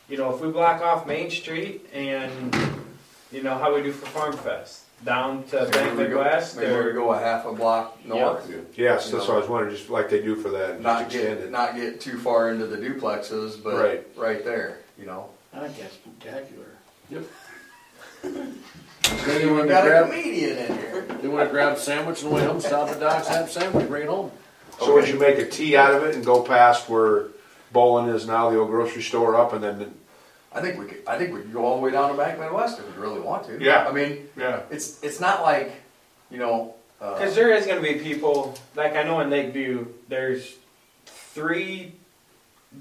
You know, if we block off Main Street and, you know, how we do for Farm Fest, down to Maybe Bank we go- Midwest Maybe we or, go a half a block north. Yes, that's what I was wondering, just like they do for that, just Not extend get, it. not get too far into the duplexes, but Right. right there, you know? I think that's spectacular. Then you We wanna got a grab, comedian in here. you wanna grab a sandwich on the way home, stop at Doc's, have a sandwich, bring it home. So would you make a T out of it and go past where bowling is now, the old grocery store up and then, I think we could, I think we could go all the way down to Bank Midwest if we really want to. Yeah. I mean, yeah. it's, it's not like, you know, uh. cause there is gonna be people, like I know in Lakeview, there's three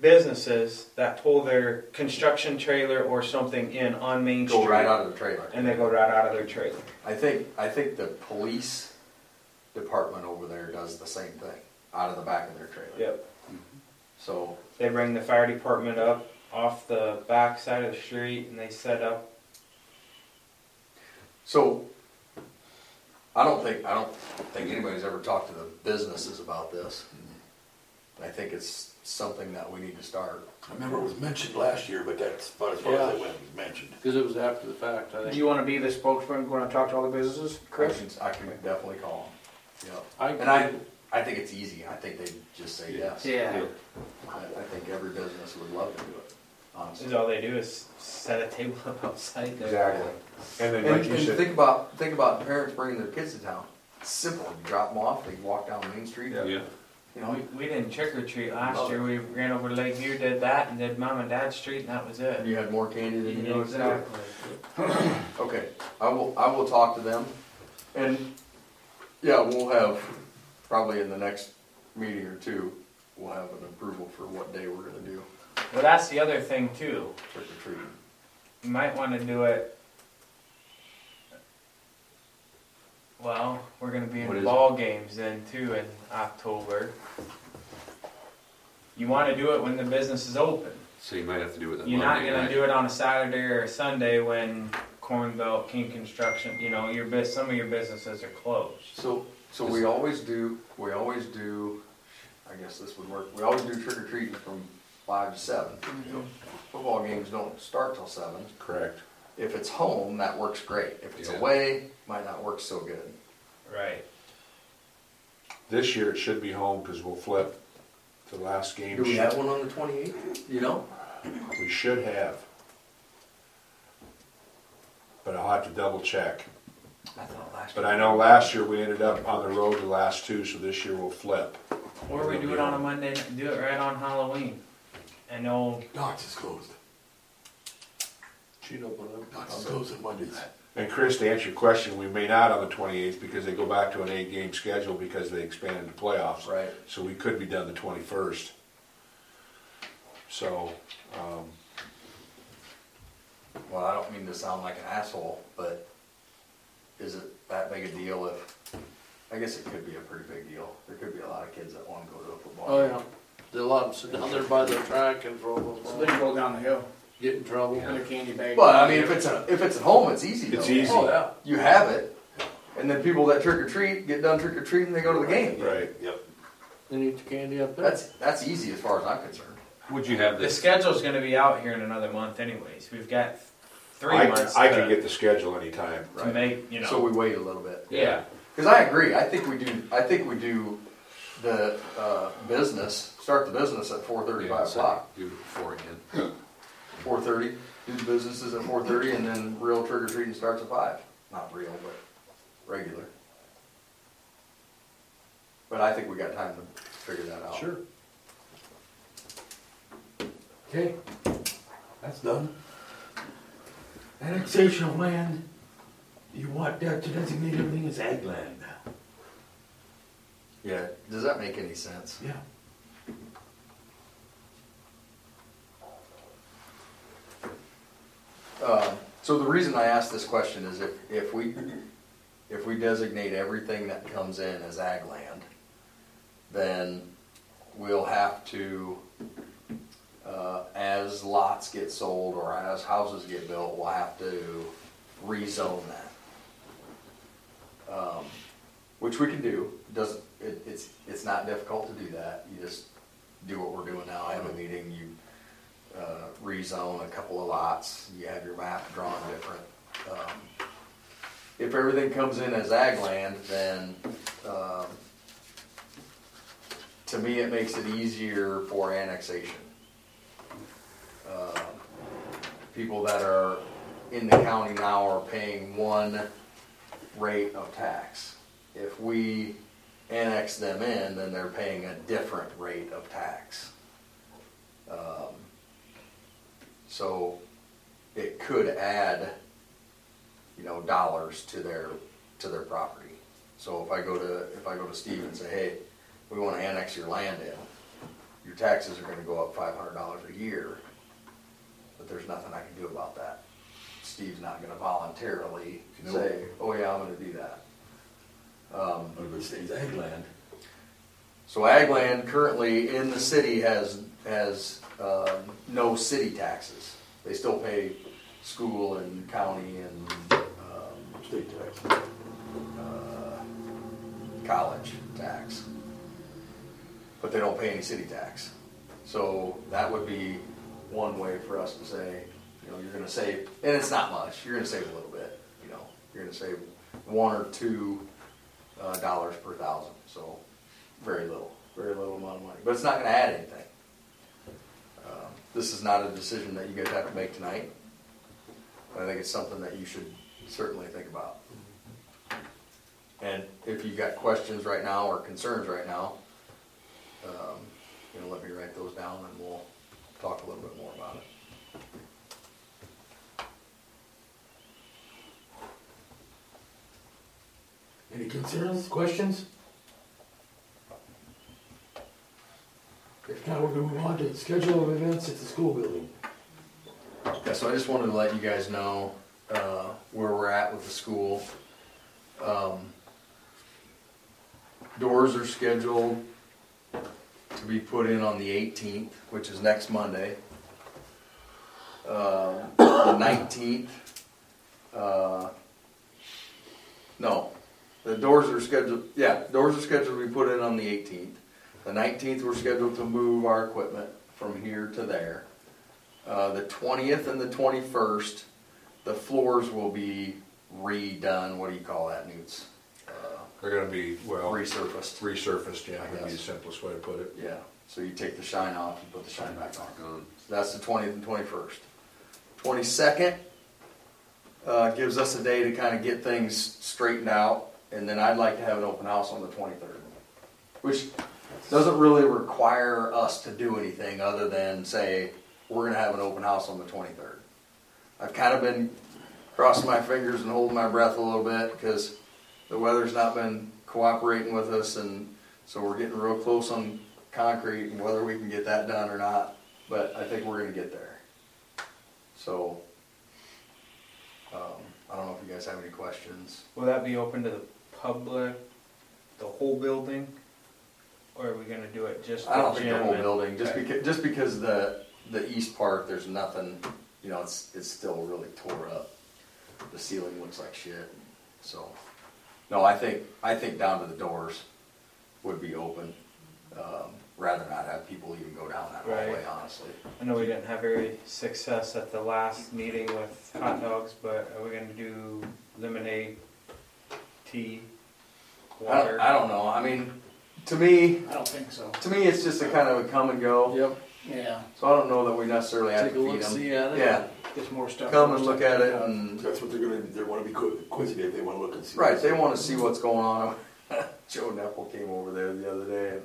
businesses that pull their construction trailer or something in on Main Street. Go right out of the trailer. And they go right out of their trailer. I think, I think the police department over there does the same thing, out of the back of their trailer. Yep. So, They bring the fire department up off the back side of the street and they set up. so, I don't think, I don't think anybody's ever talked to the businesses about this. I think it's something that we need to start. I remember it was mentioned last year, but that's about as far as it went, it was mentioned. Because it was after the fact, I Do think. you wanna be the spokesman, going to talk to all the businesses, I Chris? can, I can definitely call them. Yep. I, And I, I think it's easy. I think they just say yes. Yeah. I, I think every business would love to do it, honestly. Is all they do is set a table up outside there. Exactly. And then, And, like you and said, think about, think about parents bringing their kids to town. It's simple. You drop them off, they walk down Main Street. Yeah. Yeah. You know, We, we didn't trick or treat last year. We ran over to Lakeview, did that, and did Mom and Dad Street, and that was it. you had more candy than you noticed. Exactly. Okay, I will, I will talk to them. And, yeah, we'll have, probably in the next meeting or two, we'll have an approval for what day we're gonna do Well, that's the other thing too. trick or treating. You might want to do it. Well, we're gonna be What in is ball games then too in October. You want to do it when the business is open. So you might have to do it on You're not Monday gonna night. do it on a Saturday or a Sunday when Corn Belt, King Construction, you know, your bus, some of your businesses are closed. So, so we always do, we always do, I guess this would work, we always do trick or treating from five to seven. Mm-hmm. Football games don't start till seven. correct. If it's home, that works great. If it's Yeah. away, might not work so good. Right. This year it should be home because we'll flip the last game. Do we have one on the twenty-eighth? You know? We should have. But I'll have to double check. I thought last. But I know last year we ended up on the road the last two, so this year we'll flip. Or we do it on a Monday, do it right on Halloween. I know Knox is closed. she'd open up. Knox is closed on Mondays. And Chris, to answer your question, we may not on the twenty-eighth because they go back to an eight-game schedule because they expanded the playoffs. Right. So we could be done the twenty-first. So, um, Well, I don't mean to sound like an asshole, but is it that big a deal if, I guess it could be a pretty big deal. There could be a lot of kids that wanna go to a football. Oh, game. yeah. There's a lot of them sit down there by the track and throw So them, then you go down the hill, get in trouble. in a candy bag. But I mean, if it's a, if it's at home, it's easy though. It's easy. Oh, yeah. You have it, and then people that trick or treat, get done trick or treating, they go to the game. right. Yep. Then eat the candy up there. That's, that's easy as far as I'm concerned. Would you have the this? schedule's gonna be out here in another month anyways. We've got three I, months I to, can get the schedule anytime. to make, you know. So we wait a little bit. yeah. Cause I agree, I think we do, I think we do the, uh, business, start the business at four thirty, Yeah, o'clock. Do it beforehand. Four thirty, do the businesses at four thirty, and then real trick or treating starts at five. Not real, but regular. But I think we got time to figure that out. Sure. Okay, that's done. Annexation of land, you want that to designate everything as ag land? Yeah, does that make any sense? Yeah. Um, So the reason I ask this question is if, if we, if we designate everything that comes in as ag land, then we'll have to, uh, as lots get sold or as houses get built, we'll have to rezone that. Um, Which we can do, doesn't, it, it's, it's not difficult to do that, you just do what we're doing now, I have a meeting, you uh, rezone a couple of lots, you have your map drawn different. Um, If everything comes in as ag land, then, um, to me, it makes it easier for annexation. Um, People that are in the county now are paying one rate of tax. If we annex them in, then they're paying a different rate of tax. Um, so it could add, you know, dollars to their, to their property. So if I go to, if I go to Steve and say, hey, we wanna annex your land in, your taxes are gonna go up five hundred dollars a year, but there's nothing I can do about that. Steve's not gonna voluntarily No. say, oh yeah, I'm gonna do that. Um, it ag land, so ag land currently in the city has, has, um, no city taxes. They still pay school and county and, um, state tax. uh, college tax. but they don't pay any city tax. So that would be one way for us to say, you know, you're gonna save, and it's not much, you're gonna save a little bit, you know, you're gonna save one or two, uh, dollars per thousand, so very little, very little amount of money, but it's not gonna add anything. Um, This is not a decision that you guys have to make tonight. I think it's something that you should certainly think about. And if you've got questions right now or concerns right now, um, you know, let me write those down and we'll talk a little bit more about it. Any concerns, questions? If not, we're gonna move on to the schedule of events at the school building. Yeah, so I just wanted to let you guys know, uh, where we're at with the school. Um, Doors are scheduled to be put in on the eighteenth, which is next Monday. Uh, the nineteenth, uh, no, the doors are scheduled, yeah, doors are scheduled to be put in on the eighteenth. The nineteenth, we're scheduled to move our equipment from here to there. Uh, the twentieth and the twenty-first, the floors will be redone, what do you call that, Newts? They're gonna be, well, Resurfaced, resurfaced, yeah, I would be the guess. simplest way to put it. yeah, so you take the shine off and put the shine back on. So That's the twentieth and twenty-first. Twenty-second, uh, gives us a day to kind of get things straightened out, and then I'd like to have an open house on the twenty-third. Which doesn't really require us to do anything other than say, we're gonna have an open house on the twenty-third. I've kind of been crossing my fingers and holding my breath a little bit, because the weather's not been cooperating with us, and so we're getting real close on concrete and whether we can get that done or not but I think we're gonna get there. So, um, I don't know if you guys have any questions. Will that be open to the public, the whole building? Or are we gonna do it just I don't think the whole and- building, just Okay. because, just because the, the east part, there's nothing, you know, it's, it's still really tore up. The ceiling looks like shit, so, no, I think, I think down to the doors would be open. Um, rather not have people even go down that hallway, honestly. I know we didn't have very success at the last meeting with hot dogs, but are we gonna do lemonade, tea, I water? don't, I don't know, I mean, to me, I don't think so. to me, it's just a kind of a come and go. Yep, Yeah, So I don't know that we necessarily have take a to feed look, them. see at it. Yeah, get some more stuff. come and look at it and, That's what they're gonna, they wanna be quick, quick, they wanna look and see. right, they wanna see what's going on. Joe Nepple came over there the other day and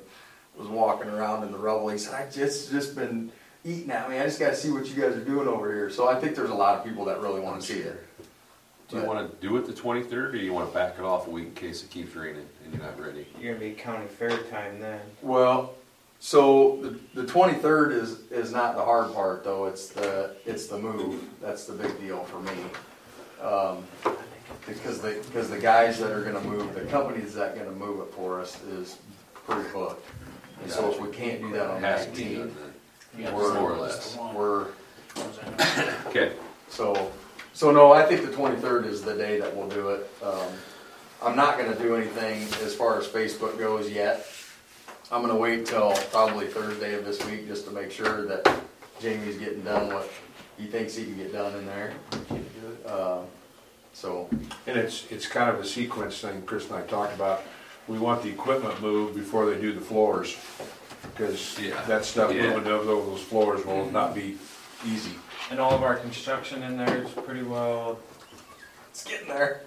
was walking around in the rubble. He said, I just, just been eating at me. I just gotta see what you guys are doing over here. So I think there's a lot of people that really wanna see it. Do you wanna do it the twenty-third, or do you wanna back it off a week in case it keeps raining and you're not ready? You're gonna be county fair time then. Well, so the, the twenty-third is, is not the hard part though. It's the, it's the move. That's the big deal for me. Um, because the, because the guys that are gonna move, the companies that gonna move it for us is pretty booked. And so if we can't do that on the has to be nineteenth, then. Yeah, We're- more or less. we're, Okay, so, so no, I think the twenty-third is the day that we'll do it. Um, I'm not gonna do anything as far as Facebook goes yet. I'm gonna wait till probably Thursday of this week just to make sure that Jamie's getting done what he thinks he can get done in there. Um, So, And it's, it's kind of a sequence thing Chris and I talked about. We want the equipment moved before they do the floors. Cause Yeah. that stuff, Yeah. moving over those floors will not be easy. And all of our construction in there is pretty well it's getting there.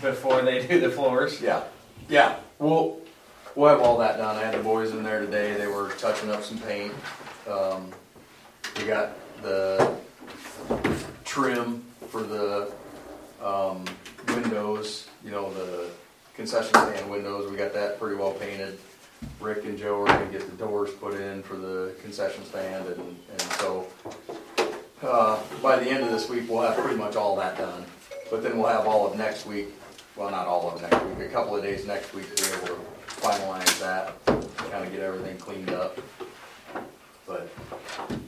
before they do the floors. Yeah, yeah, we'll, we'll have all that done. I had the boys in there today, they were touching up some paint. Um, we got the trim for the, um, windows, you know, the concession stand windows, we got that pretty well painted. Rick and Joe are gonna get the doors put in for the concession stand and, and so, uh, by the end of this week, we'll have pretty much all that done. But then we'll have all of next week, well, not all of next week, a couple of days next week to be able to finalize that, kind of get everything cleaned up. But, um,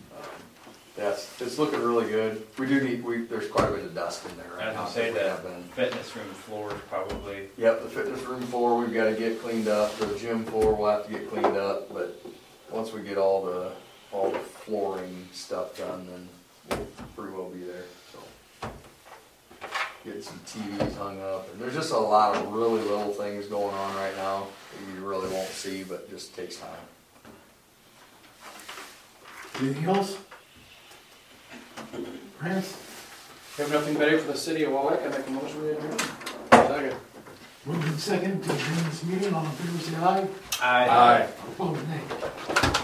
that's, it's looking really good. We do need, we, there's quite a bit of dust in there right As now. I say, we that have been- fitness room floors probably. Yep, the fitness room floor, we've gotta get cleaned up, the gym floor will have to get cleaned up, but once we get all the, all the flooring stuff done, then we'll pretty well be there. Get some TVs hung up, and there's just a lot of really little things going on right now that you really won't see, but just takes time. Anything else? France, We have nothing better for the city of Wall Lake, I make a motion to adjourn. Second. moving second to adjourn this meeting, all in favor say aye, Aye. opposed nay.